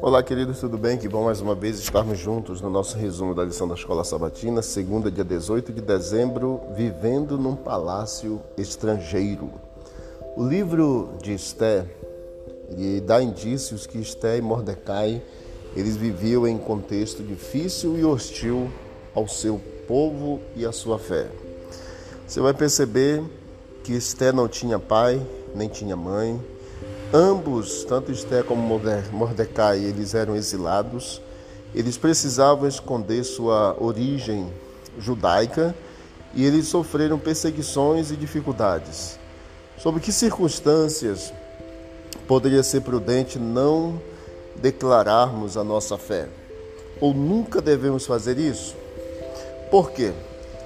Olá, queridos, tudo bem? Que bom mais uma vez estarmos juntos no nosso resumo da lição da Escola Sabatina, segunda, dia 18 de dezembro, vivendo num palácio estrangeiro. O livro de Esté dá indícios que Esté e Mordecai eles viviam em contexto difícil e hostil ao seu povo e à sua fé. Você vai perceber que Esté não tinha pai, nem tinha mãe, Ambos, tanto Esté como Mordecai, eles eram exilados. Eles precisavam esconder sua origem judaica e eles sofreram perseguições e dificuldades. Sob que circunstâncias poderia ser prudente não declararmos a nossa fé? Ou nunca devemos fazer isso? Por quê?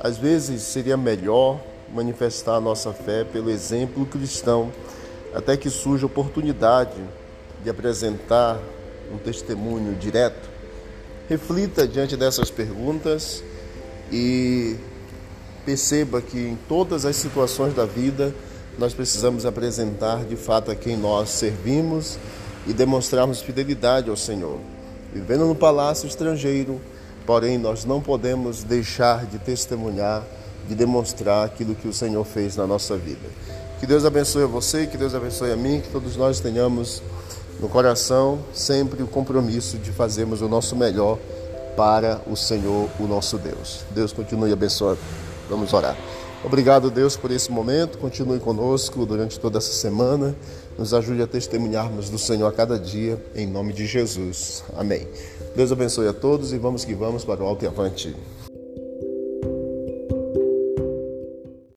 Às vezes seria melhor manifestar nossa fé pelo exemplo cristão até que surja a oportunidade de apresentar um testemunho direto. Reflita diante dessas perguntas e perceba que em todas as situações da vida nós precisamos apresentar de fato a quem nós servimos e demonstrarmos fidelidade ao Senhor. Vivendo no palácio estrangeiro, porém nós não podemos deixar de testemunhar, de demonstrar aquilo que o Senhor fez na nossa vida. Que Deus abençoe a você, que Deus abençoe a mim, que todos nós tenhamos no coração sempre o compromisso de fazermos o nosso melhor para o Senhor, o nosso Deus. Deus continue abençoando. Vamos orar. Obrigado, Deus, por esse momento. Continue conosco durante toda essa semana. Nos ajude a testemunharmos do Senhor a cada dia, em nome de Jesus. Amém. Deus abençoe a todos e vamos que vamos para o alto e avante.